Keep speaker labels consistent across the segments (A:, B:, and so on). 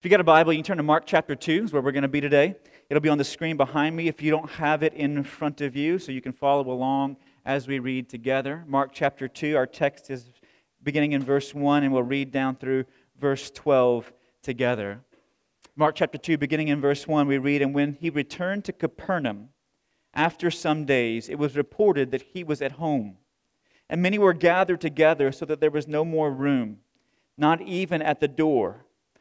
A: If you got a Bible, you can turn to Mark chapter 2, is where we're going to be today. It'll be on the screen behind me if you don't have it in front of you, so you can follow along as we read together. Mark chapter 2, our text is beginning in verse 1, and we'll read down through verse 12 together. Mark chapter 2, beginning in verse 1, we read, And when he returned to Capernaum, after some days, it was reported that he was at home. And many were gathered together so that there was no more room, not even at the door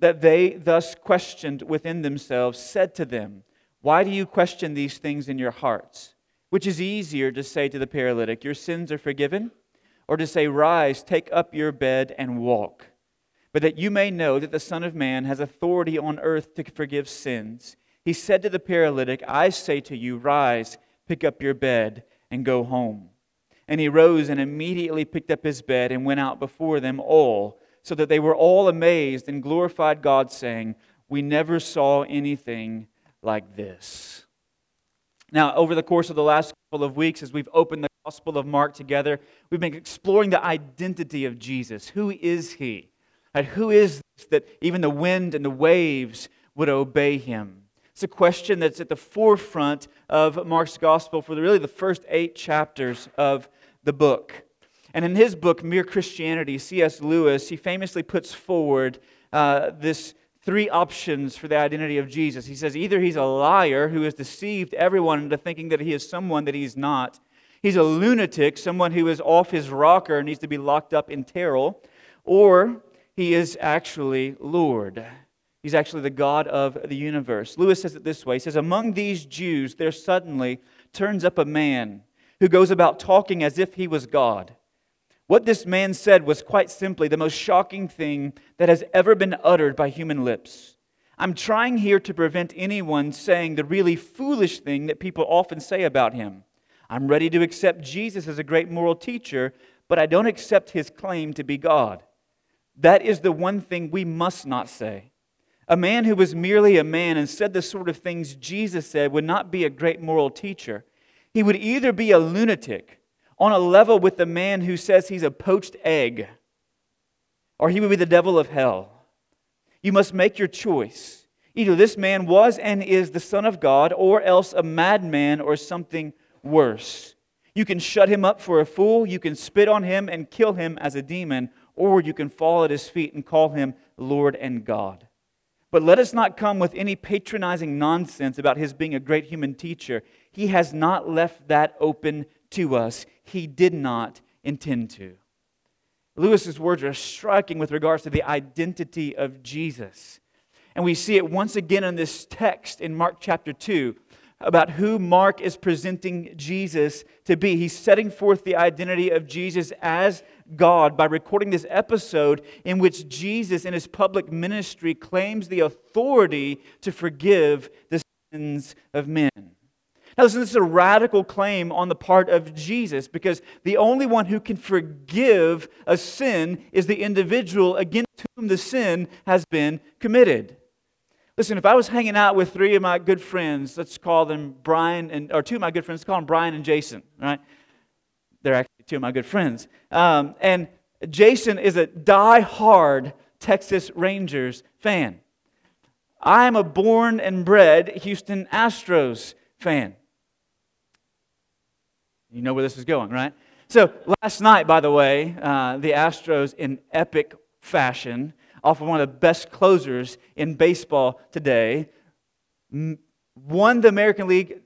A: that they thus questioned within themselves said to them, Why do you question these things in your hearts? Which is easier to say to the paralytic, Your sins are forgiven? Or to say, Rise, take up your bed and walk? But that you may know that the Son of Man has authority on earth to forgive sins. He said to the paralytic, I say to you, Rise, pick up your bed, and go home. And he rose and immediately picked up his bed and went out before them all so that they were all amazed and glorified God, saying, We never saw anything like this. Now, over the course of the last couple of weeks, as we've opened the Gospel of Mark together, we've been exploring the identity of Jesus. Who is he? And who is this that even the wind and the waves would obey him? It's a question that's at the forefront of Mark's Gospel for really the first eight chapters of the book. And in his book, Mere Christianity, C.S. Lewis, he famously puts forward uh, this three options for the identity of Jesus. He says either he's a liar who has deceived everyone into thinking that he is someone that he's not, he's a lunatic, someone who is off his rocker and needs to be locked up in Terrell, or he is actually Lord. He's actually the God of the universe. Lewis says it this way He says, Among these Jews, there suddenly turns up a man who goes about talking as if he was God. What this man said was quite simply the most shocking thing that has ever been uttered by human lips. I'm trying here to prevent anyone saying the really foolish thing that people often say about him. I'm ready to accept Jesus as a great moral teacher, but I don't accept his claim to be God. That is the one thing we must not say. A man who was merely a man and said the sort of things Jesus said would not be a great moral teacher. He would either be a lunatic on a level with the man who says he's a poached egg, or he would be the devil of hell. You must make your choice. Either this man was and is the Son of God, or else a madman or something worse. You can shut him up for a fool, you can spit on him and kill him as a demon, or you can fall at his feet and call him Lord and God. But let us not come with any patronizing nonsense about his being a great human teacher. He has not left that open to us he did not intend to. Lewis's words are striking with regards to the identity of Jesus. And we see it once again in this text in Mark chapter 2 about who Mark is presenting Jesus to be. He's setting forth the identity of Jesus as God by recording this episode in which Jesus, in his public ministry, claims the authority to forgive the sins of men. Now, listen, this is a radical claim on the part of Jesus because the only one who can forgive a sin is the individual against whom the sin has been committed. Listen, if I was hanging out with three of my good friends, let's call them Brian and, or two of my good friends, let's call them Brian and Jason, right? They're actually two of my good friends. Um, and Jason is a die-hard Texas Rangers fan. I'm a born and bred Houston Astros fan. You know where this is going, right? So last night, by the way, uh, the Astros, in epic fashion, off of one of the best closers in baseball today, won the American League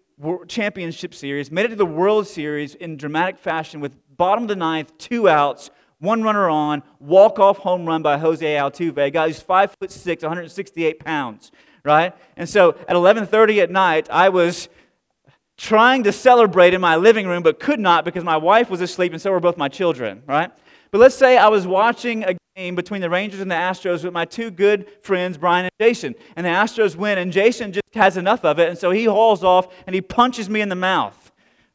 A: Championship Series, made it to the World Series in dramatic fashion with bottom of the ninth, two outs, one runner on, walk off home run by Jose Altuve. Guy who's five foot six, 168 pounds, right? And so at 11:30 at night, I was trying to celebrate in my living room, but could not because my wife was asleep and so were both my children, right? But let's say I was watching a game between the Rangers and the Astros with my two good friends, Brian and Jason. And the Astros win, and Jason just has enough of it, and so he hauls off and he punches me in the mouth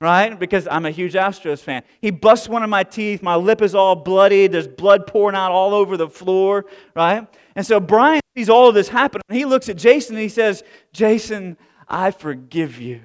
A: right? Because I'm a huge Astros fan. He busts one of my teeth. My lip is all bloody. There's blood pouring out all over the floor, right? And so Brian sees all of this happen. And he looks at Jason and he says, Jason, I forgive you.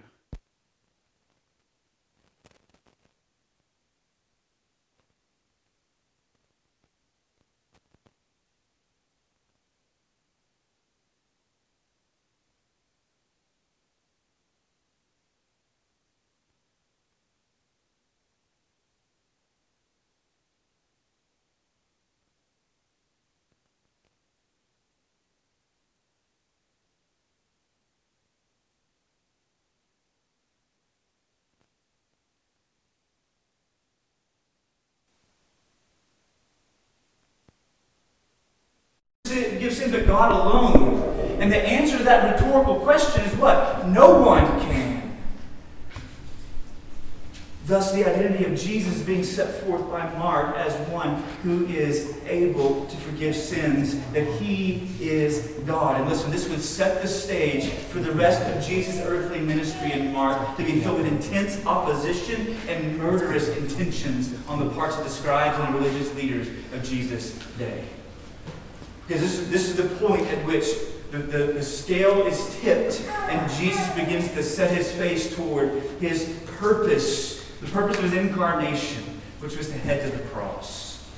A: Gives to God alone. And the answer to that rhetorical question is what? No one can. Thus, the identity of Jesus being set forth by Mark as one who is able to forgive sins, that he is God. And listen, this would set the stage for the rest of Jesus' earthly ministry in Mark to be filled with intense opposition and murderous intentions on the parts of the scribes and the religious leaders of Jesus' day. Because this is, this is the point at which the, the, the scale is tipped and Jesus begins to set his face toward his purpose, the purpose of his incarnation, which was to head to the cross.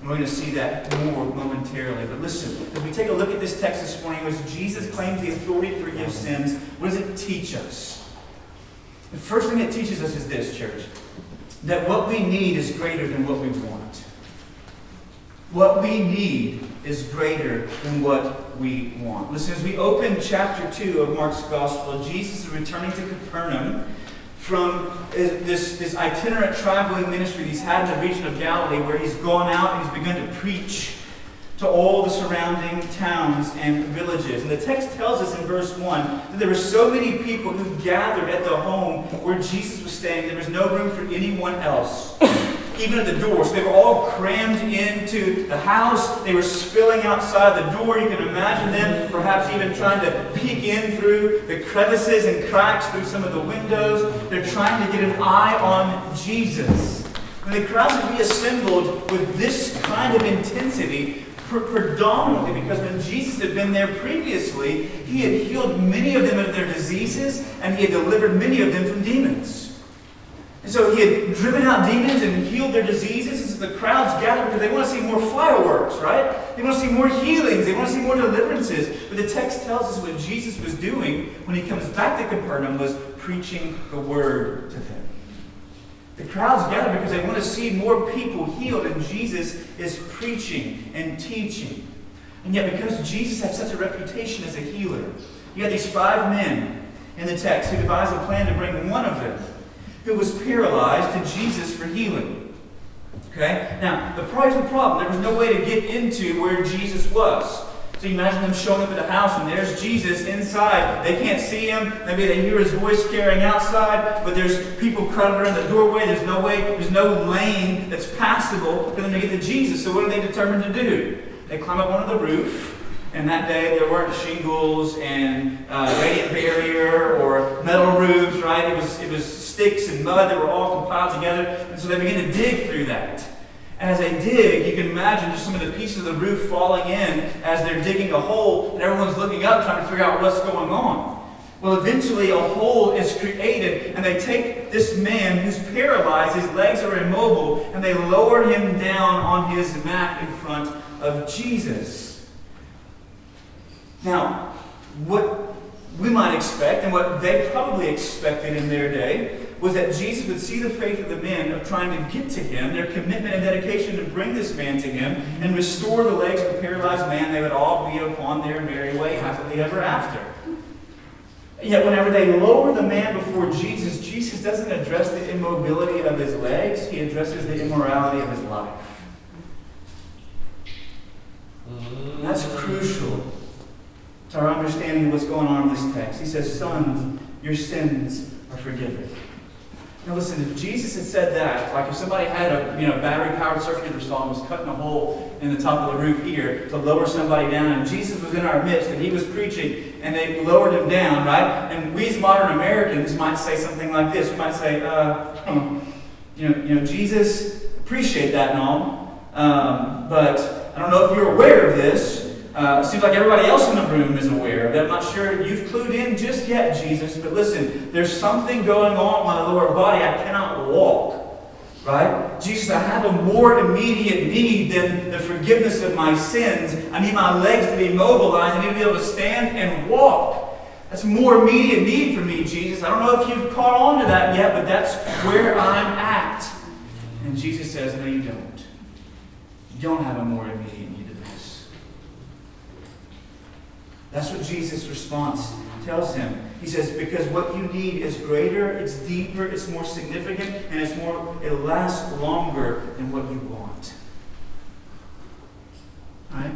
A: And we're going to see that more momentarily. But listen, as we take a look at this text this morning, as Jesus claims the authority to forgive sins, what does it teach us? The first thing it teaches us is this, church that what we need is greater than what we want. What we need is greater than what we want. Listen, as we open chapter 2 of Mark's Gospel, Jesus is returning to Capernaum from this, this itinerant traveling ministry he's had in the region of Galilee, where he's gone out and he's begun to preach to all the surrounding towns and villages. And the text tells us in verse 1 that there were so many people who gathered at the home where Jesus was staying, there was no room for anyone else even at the doors. They were all crammed into the house. They were spilling outside the door. You can imagine them perhaps even trying to peek in through the crevices and cracks through some of the windows. They're trying to get an eye on Jesus. And the crowds had reassembled with this kind of intensity predominantly because when Jesus had been there previously, he had healed many of them of their diseases and he had delivered many of them from demons. And so he had driven out demons and healed their diseases. And so the crowds gathered because they want to see more fireworks, right? They want to see more healings. They want to see more deliverances. But the text tells us what Jesus was doing when he comes back to Capernaum was preaching the word to them. The crowds gather because they want to see more people healed, and Jesus is preaching and teaching. And yet, because Jesus had such a reputation as a healer, you had these five men in the text who devised a plan to bring one of them who was paralyzed to Jesus for healing. Okay? Now, the price the problem. There was no way to get into where Jesus was. So you imagine them showing up at the house and there's Jesus inside. They can't see him. Maybe they hear his voice carrying outside, but there's people crowded around the doorway. There's no way, there's no lane that's passable for them to get to Jesus. So what are they determined to do? They climb up onto the roof. And that day there weren't shingles and uh, radiant barrier or metal roofs, right? It was, it was sticks and mud that were all compiled together. And so they begin to dig through that. And as they dig, you can imagine just some of the pieces of the roof falling in as they're digging a hole, and everyone's looking up trying to figure out what's going on. Well, eventually a hole is created, and they take this man who's paralyzed, his legs are immobile, and they lower him down on his mat in front of Jesus. Now, what we might expect, and what they probably expected in their day, was that Jesus would see the faith of the men of trying to get to him, their commitment and dedication to bring this man to him, and restore the legs of the paralyzed man. They would all be upon their merry way, happily ever after. Yet, whenever they lower the man before Jesus, Jesus doesn't address the immobility of his legs, he addresses the immorality of his life. That's crucial to our understanding of what's going on in this text. He says, Sons, your sins are forgiven. Now listen, if Jesus had said that, like if somebody had a you know battery-powered circuit saw and was cutting a hole in the top of the roof here to lower somebody down, and Jesus was in our midst and he was preaching and they lowered him down, right? And we as modern Americans might say something like this. We might say, uh, hmm, you know, you know, Jesus, appreciate that and um, but I don't know if you're aware of this. Uh, seems like everybody else in the room is aware of. I'm not sure you've clued in just yet, Jesus, but listen, there's something going on in my lower body. I cannot walk. Right? Jesus, I have a more immediate need than the forgiveness of my sins. I need my legs to be mobilized. I need to be able to stand and walk. That's more immediate need for me, Jesus. I don't know if you've caught on to that yet, but that's where I'm at. And Jesus says, No, you don't. You don't have a more immediate need. That's what Jesus' response tells him. He says, because what you need is greater, it's deeper, it's more significant, and it's more, it lasts longer than what you want. Right?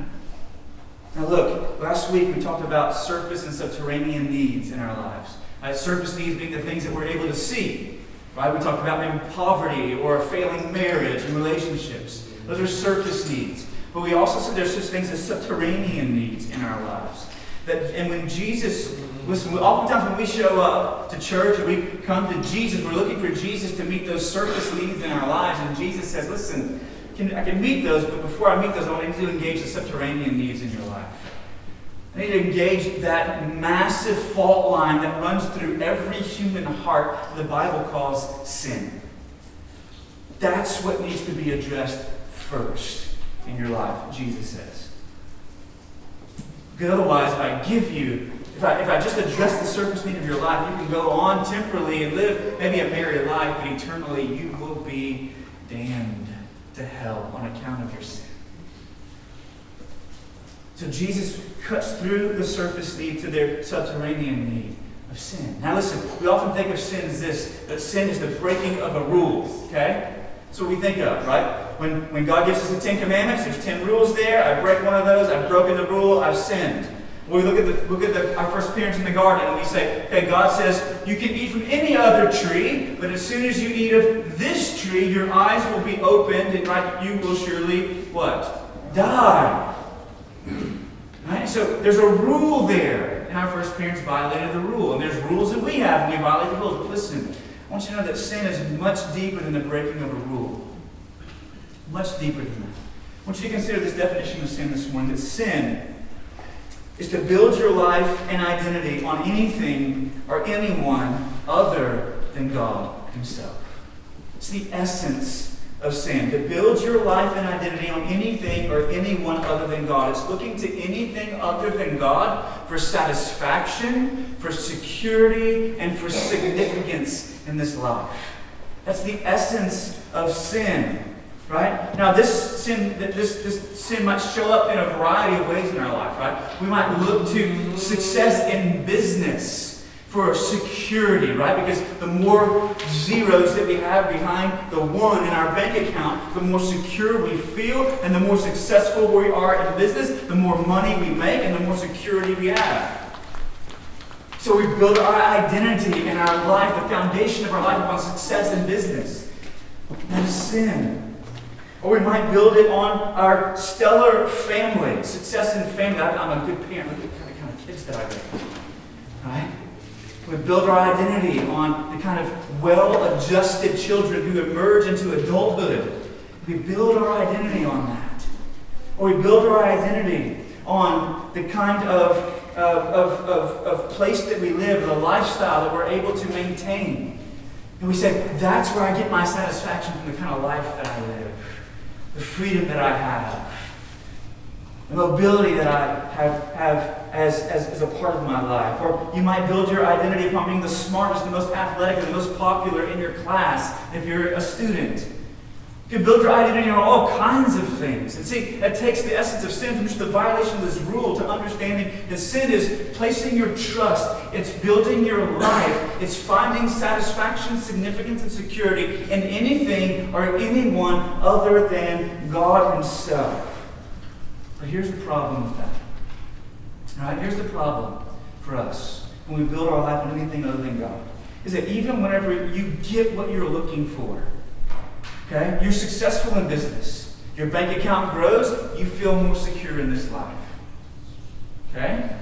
A: Now look, last week we talked about surface and subterranean needs in our lives. Right? Surface needs being the things that we're able to see. Right? We talked about maybe poverty or a failing marriage and relationships. Those are surface needs. But we also said there's such things as subterranean needs in our lives. That, and when Jesus, listen, oftentimes when we show up to church or we come to Jesus, we're looking for Jesus to meet those surface needs in our lives. And Jesus says, listen, can, I can meet those, but before I meet those, I need to engage the subterranean needs in your life. I need to engage that massive fault line that runs through every human heart the Bible calls sin. That's what needs to be addressed first in your life, Jesus says. Because otherwise, if I give you, if I, if I just address the surface need of your life, you can go on temporally and live maybe a merry life, but eternally you will be damned to hell on account of your sin. So Jesus cuts through the surface need to their subterranean need of sin. Now listen, we often think of sin as this, that sin is the breaking of a rule, okay? That's what we think of, right? When, when God gives us the Ten Commandments, there's ten rules there. I break one of those, I've broken the rule, I've sinned. When we look at, the, look at the, our first appearance in the garden and we say, okay, God says, you can eat from any other tree, but as soon as you eat of this tree, your eyes will be opened and right, you will surely, what? Die. Right? So there's a rule there. And our first parents violated the rule. And there's rules that we have and we violate the rules. But listen, I want you to know that sin is much deeper than the breaking of a rule. Much deeper than that. I want you to consider this definition of sin this morning that sin is to build your life and identity on anything or anyone other than God Himself. It's the essence of sin. To build your life and identity on anything or anyone other than God. It's looking to anything other than God for satisfaction, for security, and for significance in this life. That's the essence of sin. Right? Now, this sin, this, this sin might show up in a variety of ways in our life, right? We might look to success in business for security, right? Because the more zeros that we have behind the one in our bank account, the more secure we feel, and the more successful we are in business, the more money we make, and the more security we have. So we build our identity and our life, the foundation of our life upon success in business. That is sin. Or we might build it on our stellar family, success in family. I'm a good parent. Look at the kind of kids that I get. Right? We build our identity on the kind of well adjusted children who emerge into adulthood. We build our identity on that. Or we build our identity on the kind of, of, of, of place that we live, the lifestyle that we're able to maintain. And we say, that's where I get my satisfaction from the kind of life that I live the freedom that I have, the mobility that I have, have as, as, as a part of my life. Or you might build your identity upon being the smartest, the most athletic, the most popular in your class if you're a student. You can build your identity on all kinds of things. And see, that takes the essence of sin from just the violation of this rule to understanding that sin is placing your trust, it's building your life, it's finding satisfaction, significance, and security in anything or anyone other than God Himself. But here's the problem with that. All right, here's the problem for us when we build our life on anything other than God. is that even whenever you get what you're looking for, okay, you're successful in business, your bank account grows, you feel more secure in this life. Okay?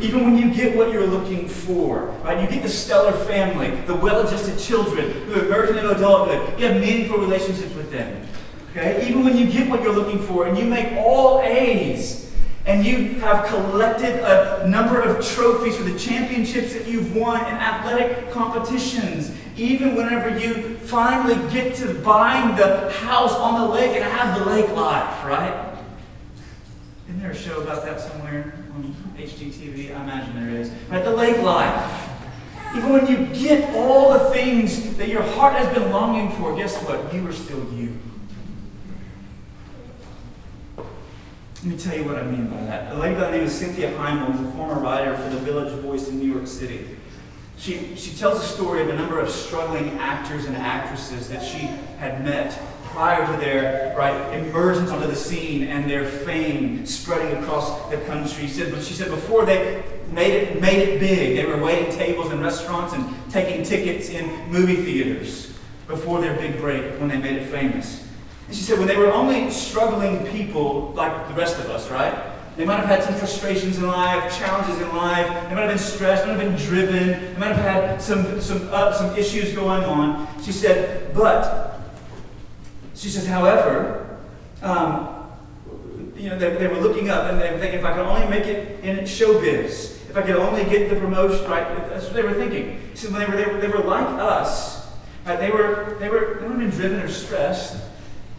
A: Even when you get what you're looking for, right? You get the stellar family, the well-adjusted children who emerge into adulthood. You have meaningful relationships with them. Okay? Even when you get what you're looking for and you make all A's and you have collected a number of trophies for the championships that you've won in athletic competitions, even whenever you finally get to buying the house on the lake and have the lake life, right? Isn't there a show about that somewhere on HGTV? I imagine there is. Right? The lake life. Even when you get all the things that your heart has been longing for, guess what? You are still you. Let me tell you what I mean by that. A lady by the name of Cynthia Heimel is a former writer for the Village Voice in New York City. She, she tells a story of a number of struggling actors and actresses that she had met prior to their right emergence onto the scene and their fame spreading across the country. She said, she said before they made it, made it big, they were waiting tables in restaurants and taking tickets in movie theaters before their big break when they made it famous. And she said, when they were only struggling people like the rest of us, right? They might have had some frustrations in life, challenges in life. They might have been stressed, might have been driven. They might have had some, some, uh, some issues going on. She said, but, she says, however, um, you know, they, they, were looking up and they were thinking, if I could only make it in showbiz, if I could only get the promotion right, that's what they were thinking. She said, they were, they were, they were like us, right, they were, they were, they weren't been driven or stressed.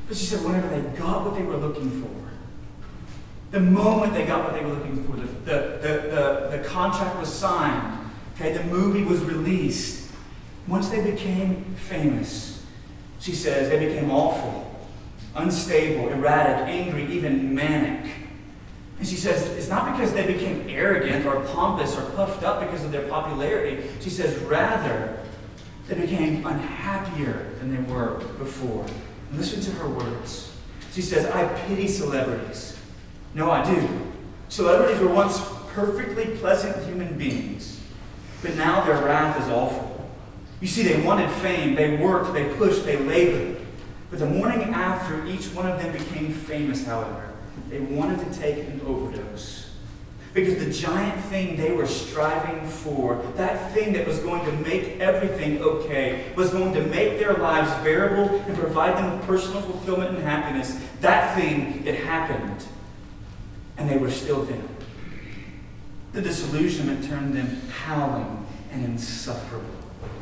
A: But she said, whenever they got what they were looking for, the moment they got what they were looking for, the, the, the, the, contract was signed, okay, the movie was released. Once they became famous, she says, they became awful, unstable, erratic, angry, even manic. And she says, it's not because they became arrogant or pompous or puffed up because of their popularity. She says, rather, they became unhappier than they were before. Listen to her words. She says, I pity celebrities. No, I do. Celebrities were once perfectly pleasant human beings, but now their wrath is awful. You see, they wanted fame, they worked, they pushed, they labored. But the morning after each one of them became famous, however, they wanted to take an overdose. Because the giant thing they were striving for, that thing that was going to make everything okay, was going to make their lives bearable and provide them with personal fulfillment and happiness, that thing, it happened. And they were still them. The disillusionment turned them howling and insufferable.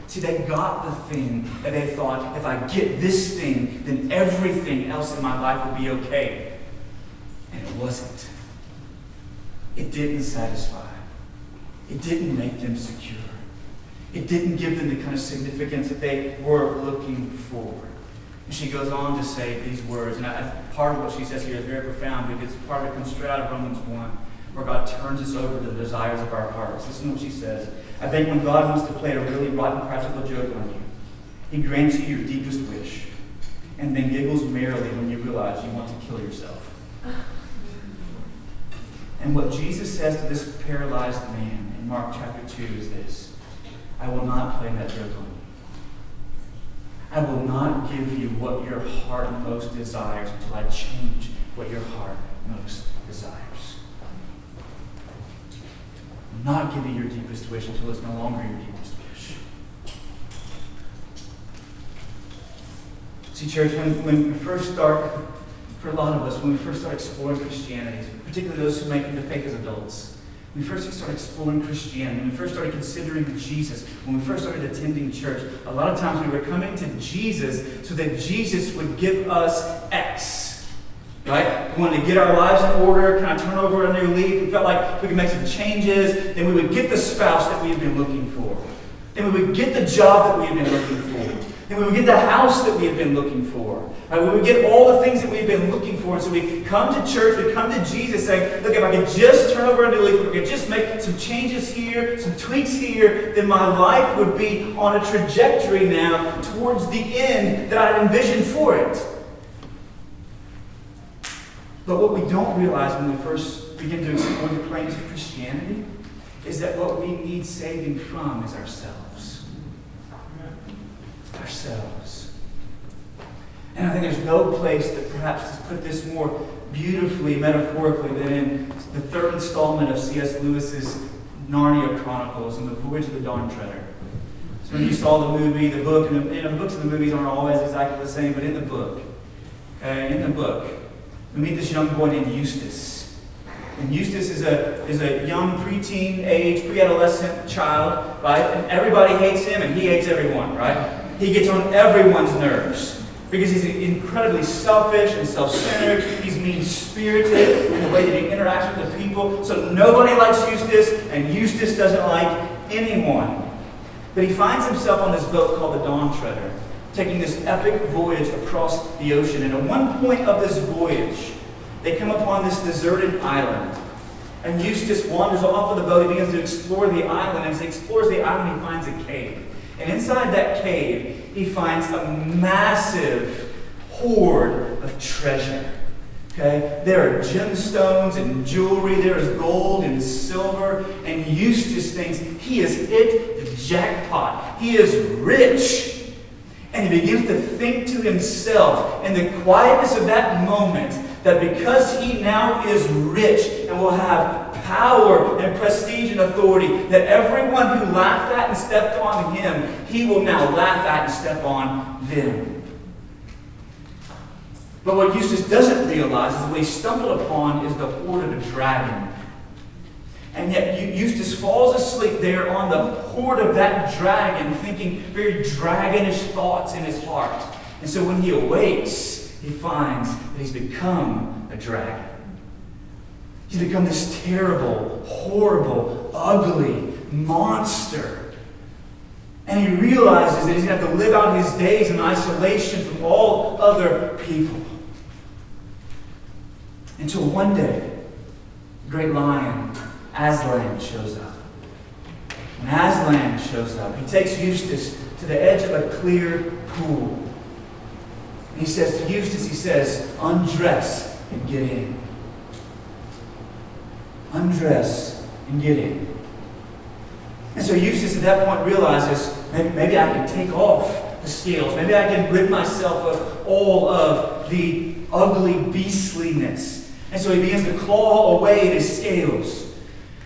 A: See, they got the thing that they thought, if I get this thing, then everything else in my life will be okay. And it wasn't. It didn't satisfy. It didn't make them secure. It didn't give them the kind of significance that they were looking for. And she goes on to say these words, and I, part of what she says here is very profound because it's part of it comes straight out of Romans 1, where God turns us over to the desires of our hearts. Listen to what she says. I think when God wants to play a really rotten practical joke on you, He grants you your deepest wish, and then giggles merrily when you realize you want to kill yourself. And what Jesus says to this paralyzed man in Mark chapter 2 is this I will not play that joke on you. I will not give you what your heart most desires until I change what your heart most desires. I will not give you your deepest wish until it's no longer your deepest wish. See, church, when, when we first start for a lot of us when we first start exploring Christianity, particularly those who make it to faith as adults. We first started exploring Christianity, when we first started considering Jesus, when we first started attending church, a lot of times we were coming to Jesus so that Jesus would give us X. Right? We wanted to get our lives in order, kind of turn over a new leaf. We felt like we could make some changes. Then we would get the spouse that we had been looking for. Then we would get the job that we had been looking for. Then we would get the house that we had been looking for. Right? We would get all the things that we had been looking for. And so we come to church, we come to Jesus saying, look, if I could just turn over a new leaf, if I could just make some changes here, some tweaks here, then my life would be on a trajectory now towards the end that I envisioned for it. But what we don't realize when we first begin to explore the claims of Christianity is that what we need saving from is ourselves. Ourselves. And I think there's no place that perhaps has put this more beautifully, metaphorically, than in the third installment of C.S. Lewis's Narnia Chronicles and the Voyage of the Dawn Treader. So when you saw the movie, the book, and the, the books and the movies aren't always exactly the same, but in the book, in the book, we meet this young boy named Eustace. And Eustace is a, is a young preteen age, pre-adolescent child, right? And everybody hates him and he hates everyone, right? He gets on everyone's nerves because he's incredibly selfish and self-centered. He's mean-spirited in the way that he interacts with the people. So nobody likes Eustace, and Eustace doesn't like anyone. But he finds himself on this boat called the Dawn Treader, taking this epic voyage across the ocean. And at one point of this voyage, they come upon this deserted island. And Eustace wanders off of the boat. He begins to explore the island. And as he explores the island, he finds a cave. And inside that cave, he finds a massive hoard of treasure. Okay? There are gemstones and jewelry. There is gold and silver. And Eustace thinks he has hit the jackpot. He is rich. And he begins to think to himself in the quietness of that moment that because he now is rich and will have power and prestige and authority, that everyone who laughed at and stepped on him, he will now laugh at and step on them. But what Eustace doesn't realize is what he stumbled upon is the hoard of a dragon. And yet Eustace falls asleep there on the hoard of that dragon, thinking very dragonish thoughts in his heart. And so when he awakes, he finds that he's become a dragon. He's become this terrible, horrible, ugly monster. And he realizes that he's going to have to live out his days in isolation from all other people. Until one day, the great lion, Aslan, shows up. When Aslan shows up, he takes Eustace to the edge of a clear pool. And he says to Eustace, he says, undress and get in. Undress and get in. And so Eustace at that point realizes maybe, maybe I can take off the scales. Maybe I can rid myself of all of the ugly beastliness and so he begins to claw away at his scales.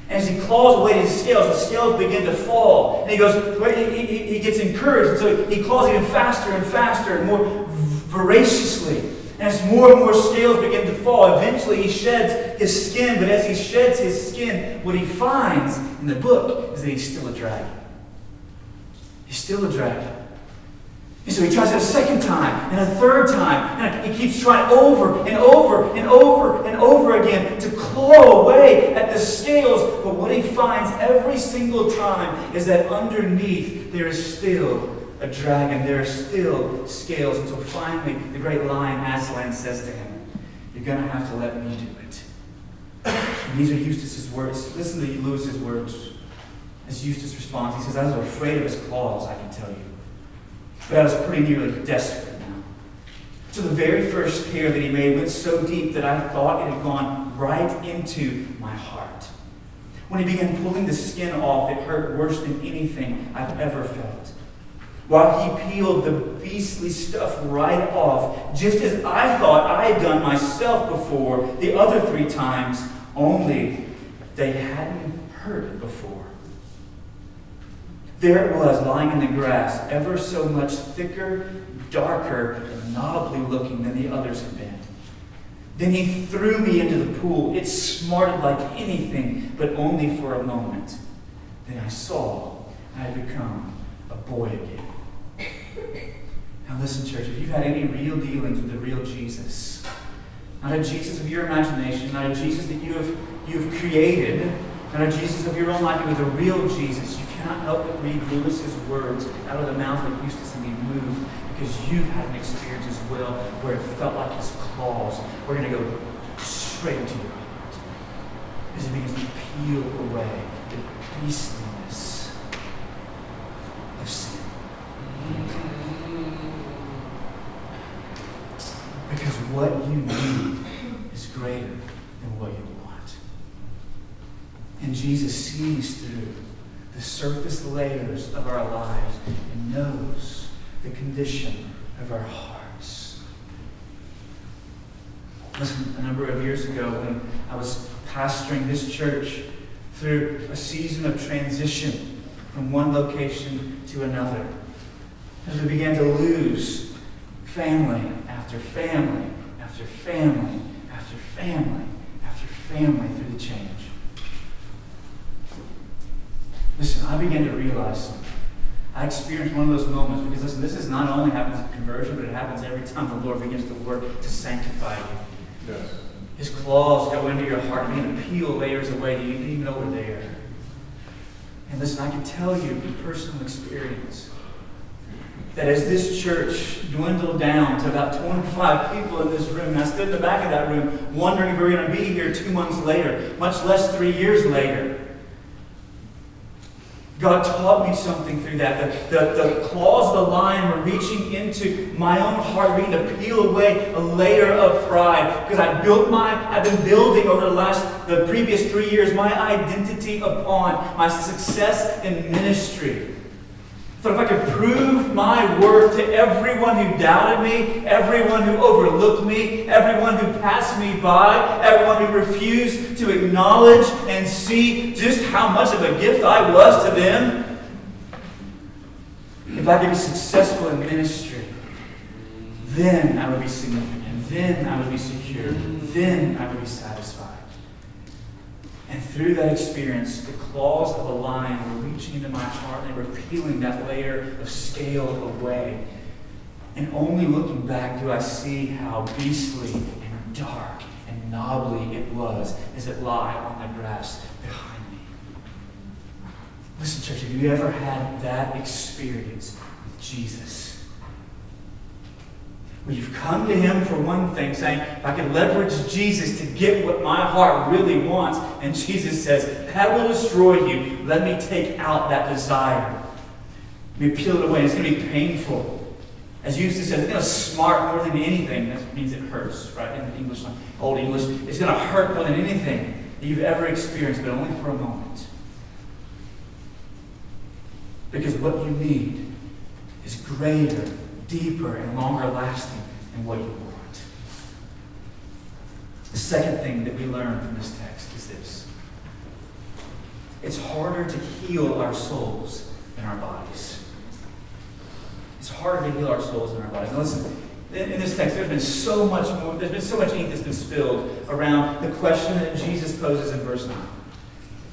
A: And as he claws away at his scales, the scales begin to fall. And he goes, he, he, he gets encouraged. And so he claws even faster and faster and more voraciously. As more and more scales begin to fall, eventually he sheds his skin. But as he sheds his skin, what he finds in the book is that he's still a dragon. He's still a dragon. And so he tries it a second time and a third time. And he keeps trying over and over and over and over again to claw away at the scales. But what he finds every single time is that underneath there is still a dragon. There are still scales until finally the great lion Aslan says to him, You're going to have to let me do it. And these are Eustace's words. Listen to Lewis's words as Eustace responds. He says, I was afraid of his claws, I can tell you. But I was pretty nearly desperate now. So the very first tear that he made went so deep that I thought it had gone right into my heart. When he began pulling the skin off, it hurt worse than anything I've ever felt. While he peeled the beastly stuff right off, just as I thought I had done myself before the other three times, only they hadn't heard it before. There it was, lying in the grass, ever so much thicker, darker, and knobbly looking than the others had been. Then he threw me into the pool. It smarted like anything, but only for a moment. Then I saw I had become a boy again. Now, listen, church, if you've had any real dealings with the real Jesus, not a Jesus of your imagination, not a Jesus that you have, you have created, not a Jesus of your own life, but a real Jesus, you cannot help but read Lewis's words out of the mouth of Eustace and be moved because you've had an experience as well where it felt like his claws were going to go straight into your heart. As it begins to peel away the beastliness of sin. Because what you need is greater than what you want. And Jesus of our lives and knows the condition of our hearts. Listen, a number of years ago when I was pastoring this church through a season of transition from one location to another, as we began to lose family after family after family after family after family through the change. Listen, I began to realize something. I experienced one of those moments because, listen, this is not only happens at conversion, but it happens every time the Lord begins to work to sanctify you. Yes. His claws go into your heart and begin to peel layers away that you didn't even know were there. And listen, I can tell you from personal experience that as this church dwindled down to about 25 people in this room, and I stood in the back of that room wondering if we were going to be here two months later, much less three years later. God taught me something through that. The, the, the, claws of the lion were reaching into my own heart, beginning to peel away a layer of pride. Because I built my, I've been building over the last, the previous three years, my identity upon my success in ministry. So if I could prove my worth to everyone who doubted me, everyone who overlooked me, everyone who passed me by, everyone who refused to acknowledge and see just how much of a gift I was to them, if I could be successful in ministry, then I would be significant. Then I would be secure. Then I would be satisfied. And through that experience, the claws of the lion were reaching into my heart and they were peeling that layer of scale away. And only looking back do I see how beastly and dark and knobbly it was as it lay on the grass behind me. Listen, church, have you ever had that experience with Jesus? You've come to Him for one thing, saying, if I can leverage Jesus to get what my heart really wants, and Jesus says, that will destroy you. Let me take out that desire. Let me peel it away. It's going to be painful. As Eustace says, it's going to smart more than anything. That means it hurts, right? In the English, Old English. It's going to hurt more than anything that you've ever experienced, but only for a moment. Because what you need is greater deeper and longer lasting than what you want. The second thing that we learn from this text is this it's harder to heal our souls than our bodies. It's harder to heal our souls than our bodies. Now, listen, in, this text, there's been so much more, there's been so much ink that's been spilled around the question that Jesus poses in verse 9.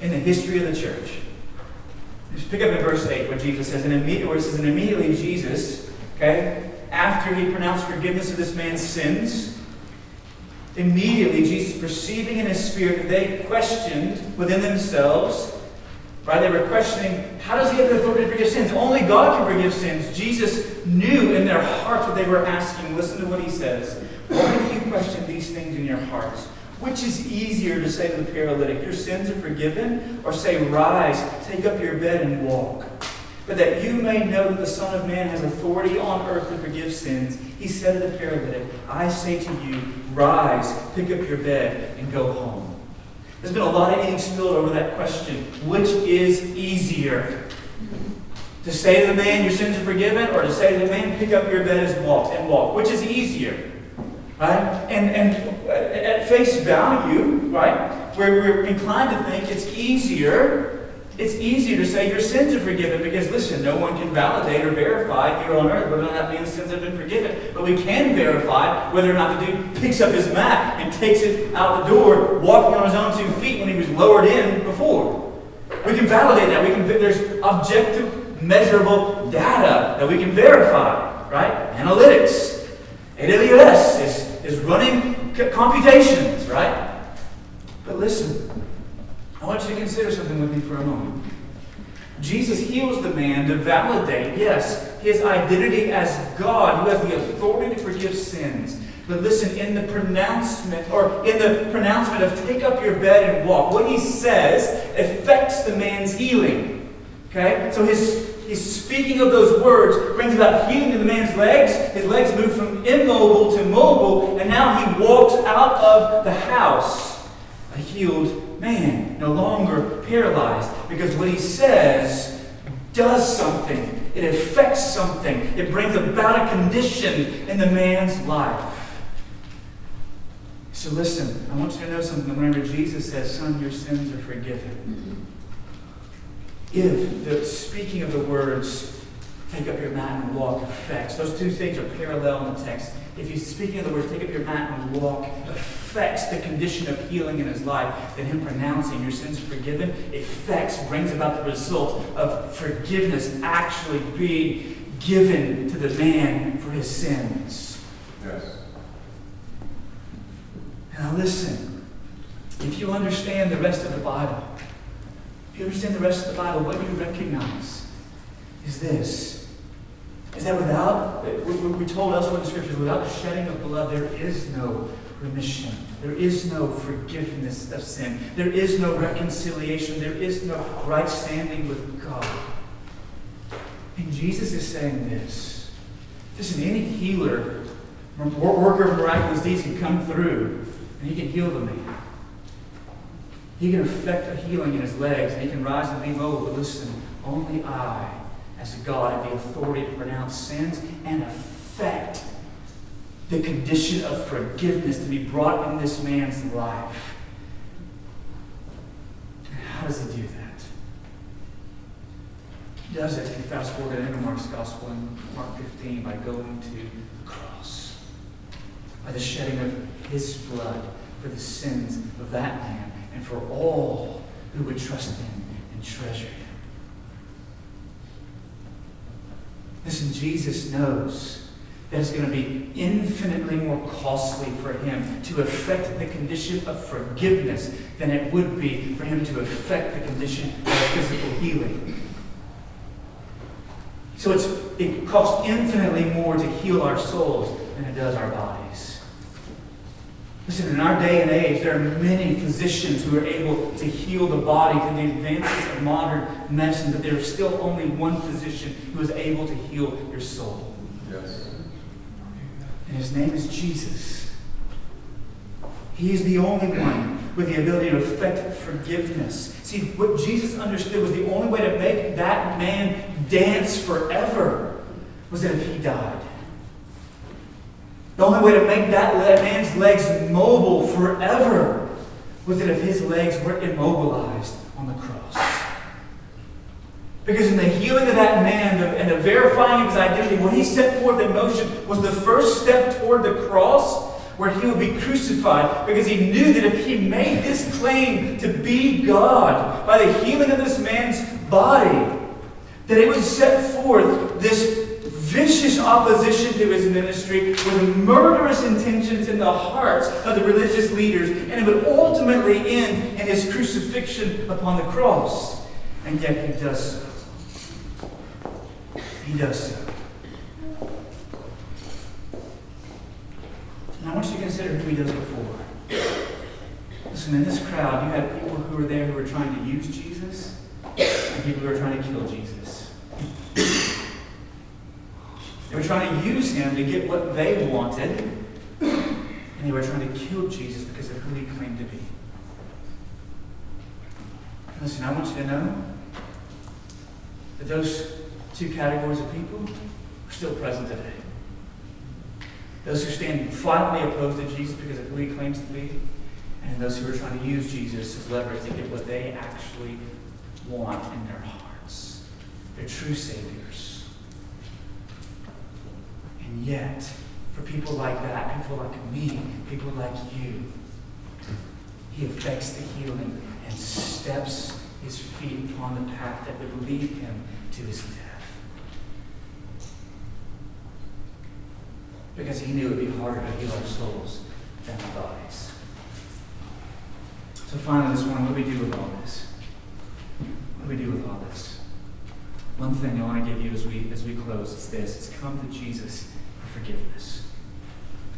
A: In the history of the church. Just pick up in verse 8 where Jesus says, and immediately, where it says, and immediately Jesus, Okay? After he pronounced forgiveness of this man's sins, immediately Jesus, perceiving in his spirit that they questioned within themselves, right? They were questioning, how does he have the authority to forgive sins? Only God can forgive sins. Jesus knew in their hearts what they were asking. Listen to what he says. Why do you question these things in your hearts? Which is easier to say to the paralytic, Your sins are forgiven, or say, Rise, take up your bed and walk? But that you may know that the Son of Man has authority on earth to forgive sins, he said to the paralytic, I say to you, rise, pick up your bed, and go home. There's been a lot of ink spilled over that question. Which is easier? To say to the man, your sins are forgiven, or to say to the man, pick up your bed and walk and walk? Which is easier? Right? And, and uh, at face value, right, we're, we're inclined to think it's easier it's easier to say your sins are forgiven because, listen, no one can validate or verify here on earth whether or not man's sins have been forgiven. But we can verify whether or not the dude picks up his mat and takes it out the door, walking on his own two feet when he was lowered in before. We can validate that. We can. There's objective, measurable data that we can verify, right? Analytics. AWS is, is running computations, right? But listen, I want you to consider something with me for a moment. Jesus heals the man to validate, yes, his identity as God who has the authority to forgive sins. But listen, in the pronouncement, or in the pronouncement of take up your bed and walk, what he says affects the man's healing. Okay? So his, he's speaking of those words, brings about healing to the man's legs. His legs move from immobile to mobile, and now he walks out of the house a healed man, no longer paralyzed, because what he says does something It affects something. It brings about a condition in the man's life. So listen, I want you to know something. Whenever Jesus says, Son, your sins are forgiven, if the speaking of the words, take up your mat and walk affects, those two things are parallel in the text. If he's speaking of the words, take up your mat and walk, affects the condition of healing in his life, then him pronouncing your sins forgiven affects, brings about the result of forgiveness actually being given to the man for his sins. Yes. Now listen, if you understand the rest of the Bible, if you understand the rest of the Bible, what you recognize is this is that without, we're told elsewhere in the scriptures, without the shedding of blood, there is no remission. There is no forgiveness of sin. There is no reconciliation. There is no right standing with God. And Jesus is saying this. Listen, any healer, worker of miraculous deeds can come through and he can heal the man. He can effect a healing in his legs and he can rise and be mobile. But listen, only I as a God have the authority to pronounce sins and affect the condition of forgiveness to be brought in this man's life. How does he do that? He does it, if you fast forward to the Mark's Gospel in Mark 15, by going to the cross, by the shedding of his blood for the sins of that man and for all who would trust him and treasure him. Listen, Jesus knows that it's going to be infinitely more costly for him to affect the condition of forgiveness than it would be for him to affect the condition of physical healing. So it costs infinitely more to heal our souls than it does our bodies. Listen, in our day and age, there are many physicians who are able to heal the body through the advances of modern medicine, but there is still only one physician who is able to heal your soul. And his name is Jesus. He is the only one with the ability to effect forgiveness. See, what Jesus understood was the only way to make that man dance forever was that if he died. The only way to make that man's legs mobile forever was that if his legs were immobilized. Because in the healing of that man and the verifying of his identity, what he set forth in motion was the first step toward the cross where he would be crucified because he knew that if he made this claim to be God by the healing of this man's body, that it would set forth this vicious opposition to his ministry with murderous intentions in the hearts of the religious leaders, and it would ultimately end in his crucifixion upon the cross. And yet he does so. He does so. And I want you to consider who he does before. Listen, in this crowd, you had people who were there who were trying to use Jesus, and people who were trying to kill Jesus. They were trying to use him to get what they wanted, and they were trying to kill Jesus because of who he claimed to be. Listen, I want you to know that those two categories of people are still present today. Those who stand flatly opposed to Jesus because of who he claims to be, and those who are trying to use Jesus as leverage to get what they actually want in their hearts. They're true saviors. And yet, for people like that, people like me, people like you, he affects the healing and steps his feet upon the path that would lead him to his death. Because he knew it would be harder to heal our souls than our bodies. So finally this morning, what do we do with all this? What do we do with all this? One thing I want to give you as we as we close is this: it's come to Jesus for forgiveness.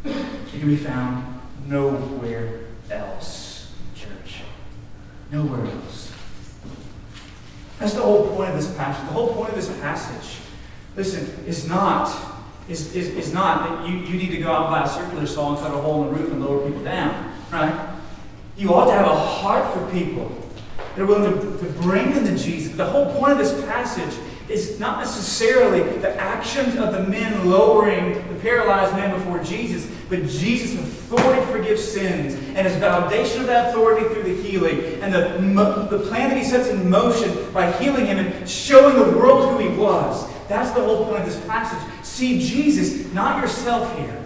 A: It can be found nowhere else, church. Nowhere else. That's the whole point of this passage. The whole point of this passage, listen, is not is, is, is not that you, you need to go out and buy a circular saw and cut a hole in the roof and lower people down, right? You ought to have a heart for people. They're willing to, to bring them to Jesus. The whole point of this passage is not necessarily the actions of the men lowering the paralyzed man before Jesus, but Jesus' authority to forgive sins and his validation of that authority through the healing and the, the plan that he sets in motion by healing him and showing the world who he was. That's the whole point of this passage. See Jesus, not yourself here,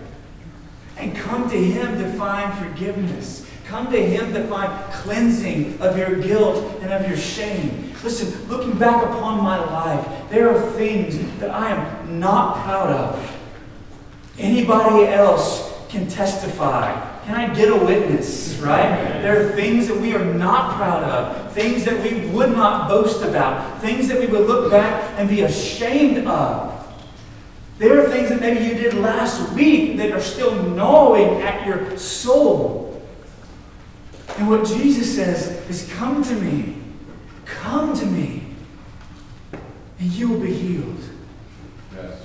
A: and come to him to find forgiveness. Come to Him to find cleansing of your guilt and of your shame. Listen, looking back upon my life, there are things that I am not proud of. Anybody else can testify. Can I get a witness, right? There are things that we are not proud of, things that we would not boast about, things that we would look back and be ashamed of. There are things that maybe you did last week that are still gnawing at your soul. And what Jesus says is, Come to me. Come to me. And you will be healed. Yes.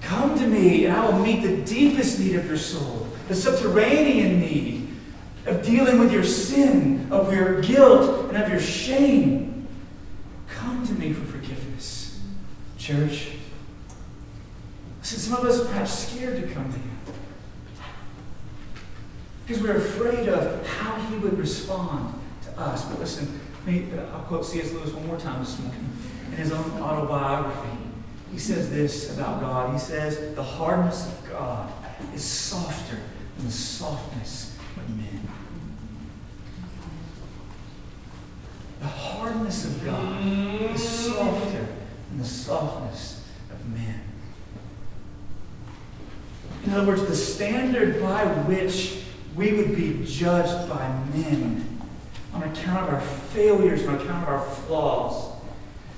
A: Come to me, and I will meet the deepest need of your soul, the subterranean need of dealing with your sin, of your guilt, and of your shame. Come to me for forgiveness. Church, listen, some of us are perhaps scared to come to you. Because we're afraid of how he would respond to us. But listen, uh, I'll quote C.S. Lewis one more time this morning. In his own autobiography, he says this about God. He says, The hardness of God is softer than the softness of men. The hardness of God is softer than the softness of men. In other words, the standard by which we would be judged by men on account of our failures, on account of our flaws.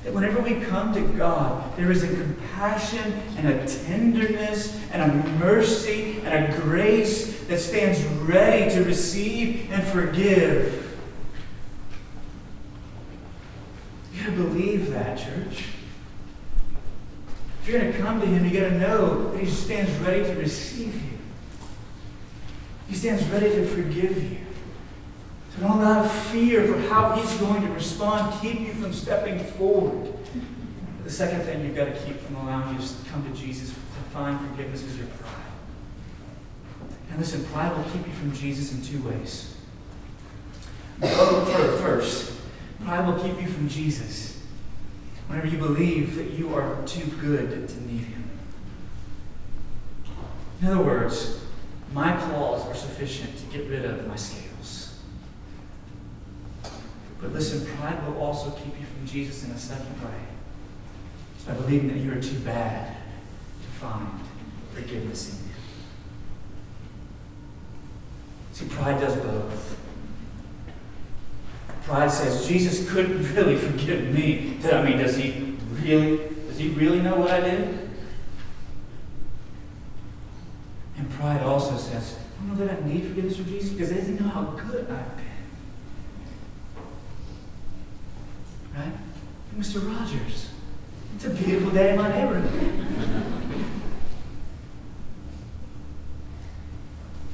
A: That whenever we come to God, there is a compassion and a tenderness and a mercy and a grace that stands ready to receive and forgive. You gotta believe that, church. If you're gonna come to Him, you gotta know that He stands ready to receive you. He stands ready to forgive you. Don't allow fear for how he's going to respond keep you from stepping forward. The second thing you've got to keep from allowing you to come to Jesus to find forgiveness is your pride. And listen, pride will keep you from Jesus in two ways. First, pride will keep you from Jesus whenever you believe that you are too good to need him. In other words, my claws are sufficient to get rid of my scales. But listen, pride will also keep you from Jesus in a second way. It's by believing that you are too bad to find forgiveness in you. See, pride does both. Pride says, Jesus couldn't really forgive me. I mean, does he really, does he really know what I did? And pride also says, I don't know that I need forgiveness from Jesus because didn't know how good I've been. Right? Mr. Rogers, it's a beautiful day in my neighborhood.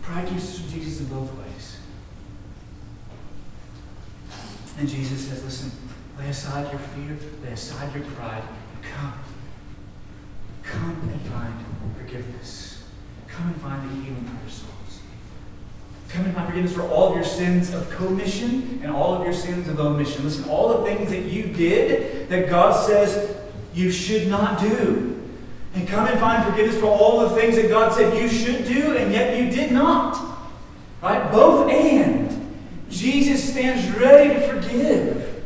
A: Pride keeps us from Jesus in both ways. And Jesus says, listen, lay aside your fear, lay aside your pride, and come. Come and find forgiveness. Come and find the healing for your souls. And forgiveness for all of your sins of commission and all of your sins of omission. Listen, all the things that you did that God says you should not do. And come and find forgiveness for all the things that God said you should do and yet you did not. Right? Both and. Jesus stands ready to forgive.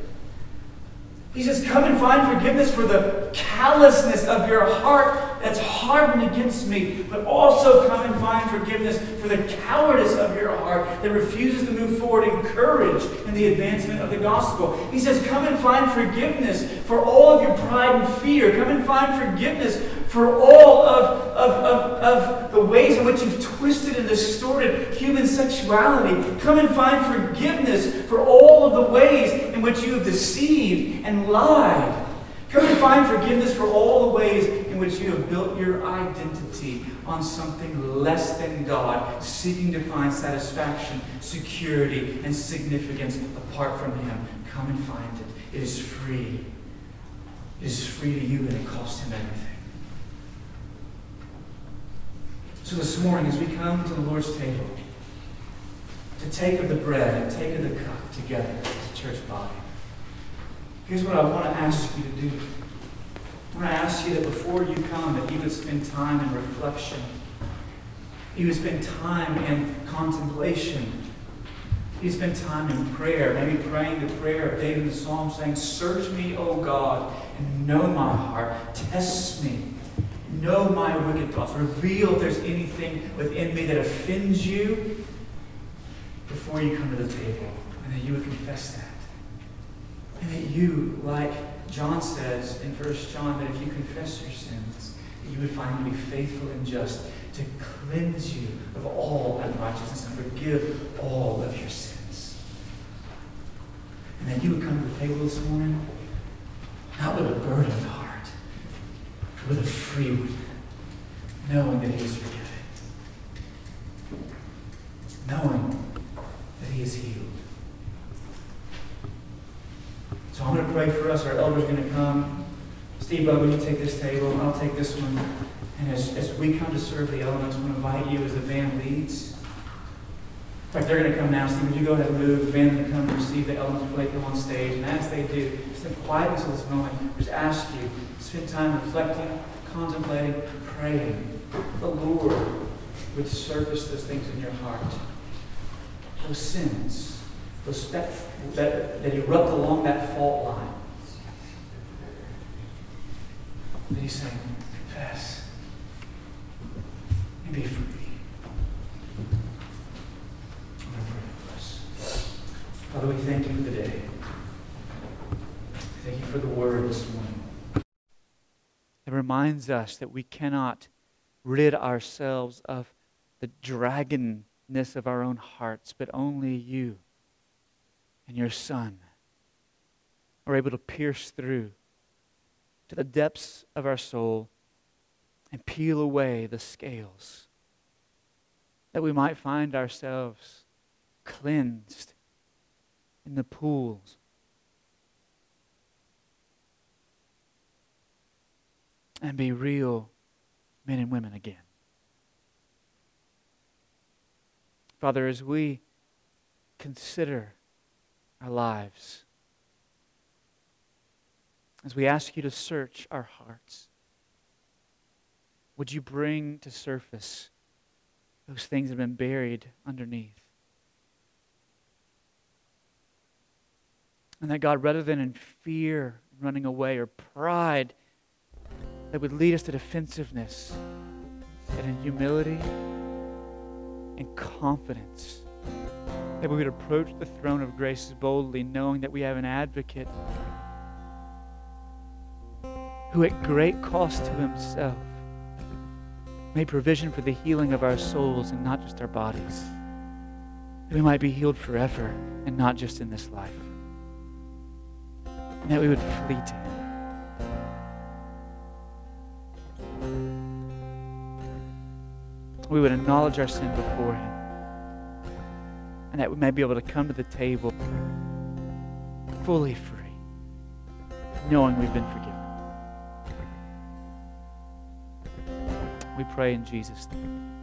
A: He says, Come and find forgiveness for the callousness of your heart that's hardened against me, but also come and find forgiveness for the cowardice of your heart that refuses to move forward in courage in the advancement of the gospel. He says, Come and find forgiveness for all of your pride and fear. Come and find forgiveness for all of, of, of, of the ways in which you've twisted and distorted human sexuality. Come and find forgiveness for all of the ways in which you have deceived and lied. Come and find forgiveness for all the ways which you have built your identity on something less than God, seeking to find satisfaction, security, and significance apart from Him. Come and find it. It is free. It is free to you and it cost him everything. So this morning, as we come to the Lord's table, to take of the bread and take of the cup together as a church body, here's what I want to ask you to do. I want to ask you that before you come, that you would spend time in reflection. You would spend time in contemplation. You spend time in prayer, maybe praying the prayer of David in the Psalm, saying, Search me, O God, and know my heart. Test me Know my wicked thoughts. Reveal if there's anything within me that offends you before you come to the table. And that you would confess that. And that you, like John says in 1 John, that if you confess your sins, you would find to be faithful and just to cleanse you of all unrighteousness and forgive all of your sins. And that you would come to the table this morning, not with a burdened heart but with a free one, knowing that He is forgiven, knowing that He is healed. So I'm going to pray for us. Our elder's going to come. Steve, will you take this table? I'll take this one. And as, as we come to serve the elements, I want to invite you as the band leads. In fact, they're going to come now. Steve, would you go ahead and move? The band's going to come and receive the elements before they come on stage. And as they do, just in quietness of this moment, just ask you Spend time reflecting, contemplating, praying. The Lord would surface those things in your heart. Those sins, those that, that, that erupt along that fault line. That He's saying, confess and be free. Father, we thank you for the day. Thank you for the word this morning.
B: It reminds us that we cannot rid ourselves of the dragonness of our own hearts, but only you and your Son are able to pierce through to the depths of our soul and peel away the scales that we might find ourselves cleansed in the pools and be real men and women again. Father, as we consider our lives, as we ask you to search our hearts, would you bring to surface those things that have been buried underneath? And that God, rather than in fear, running away, or pride, that would lead us to defensiveness, and in humility and confidence, that we would approach the throne of grace boldly, knowing that we have an advocate who, at great cost to himself, made provision for the healing of our souls and not just our bodies. That we might be healed forever and not just in this life. And that we would flee to him. we would acknowledge our sin before Him. And that we may be able to come to the table fully free, knowing we've been forgiven. We pray in Jesus' name.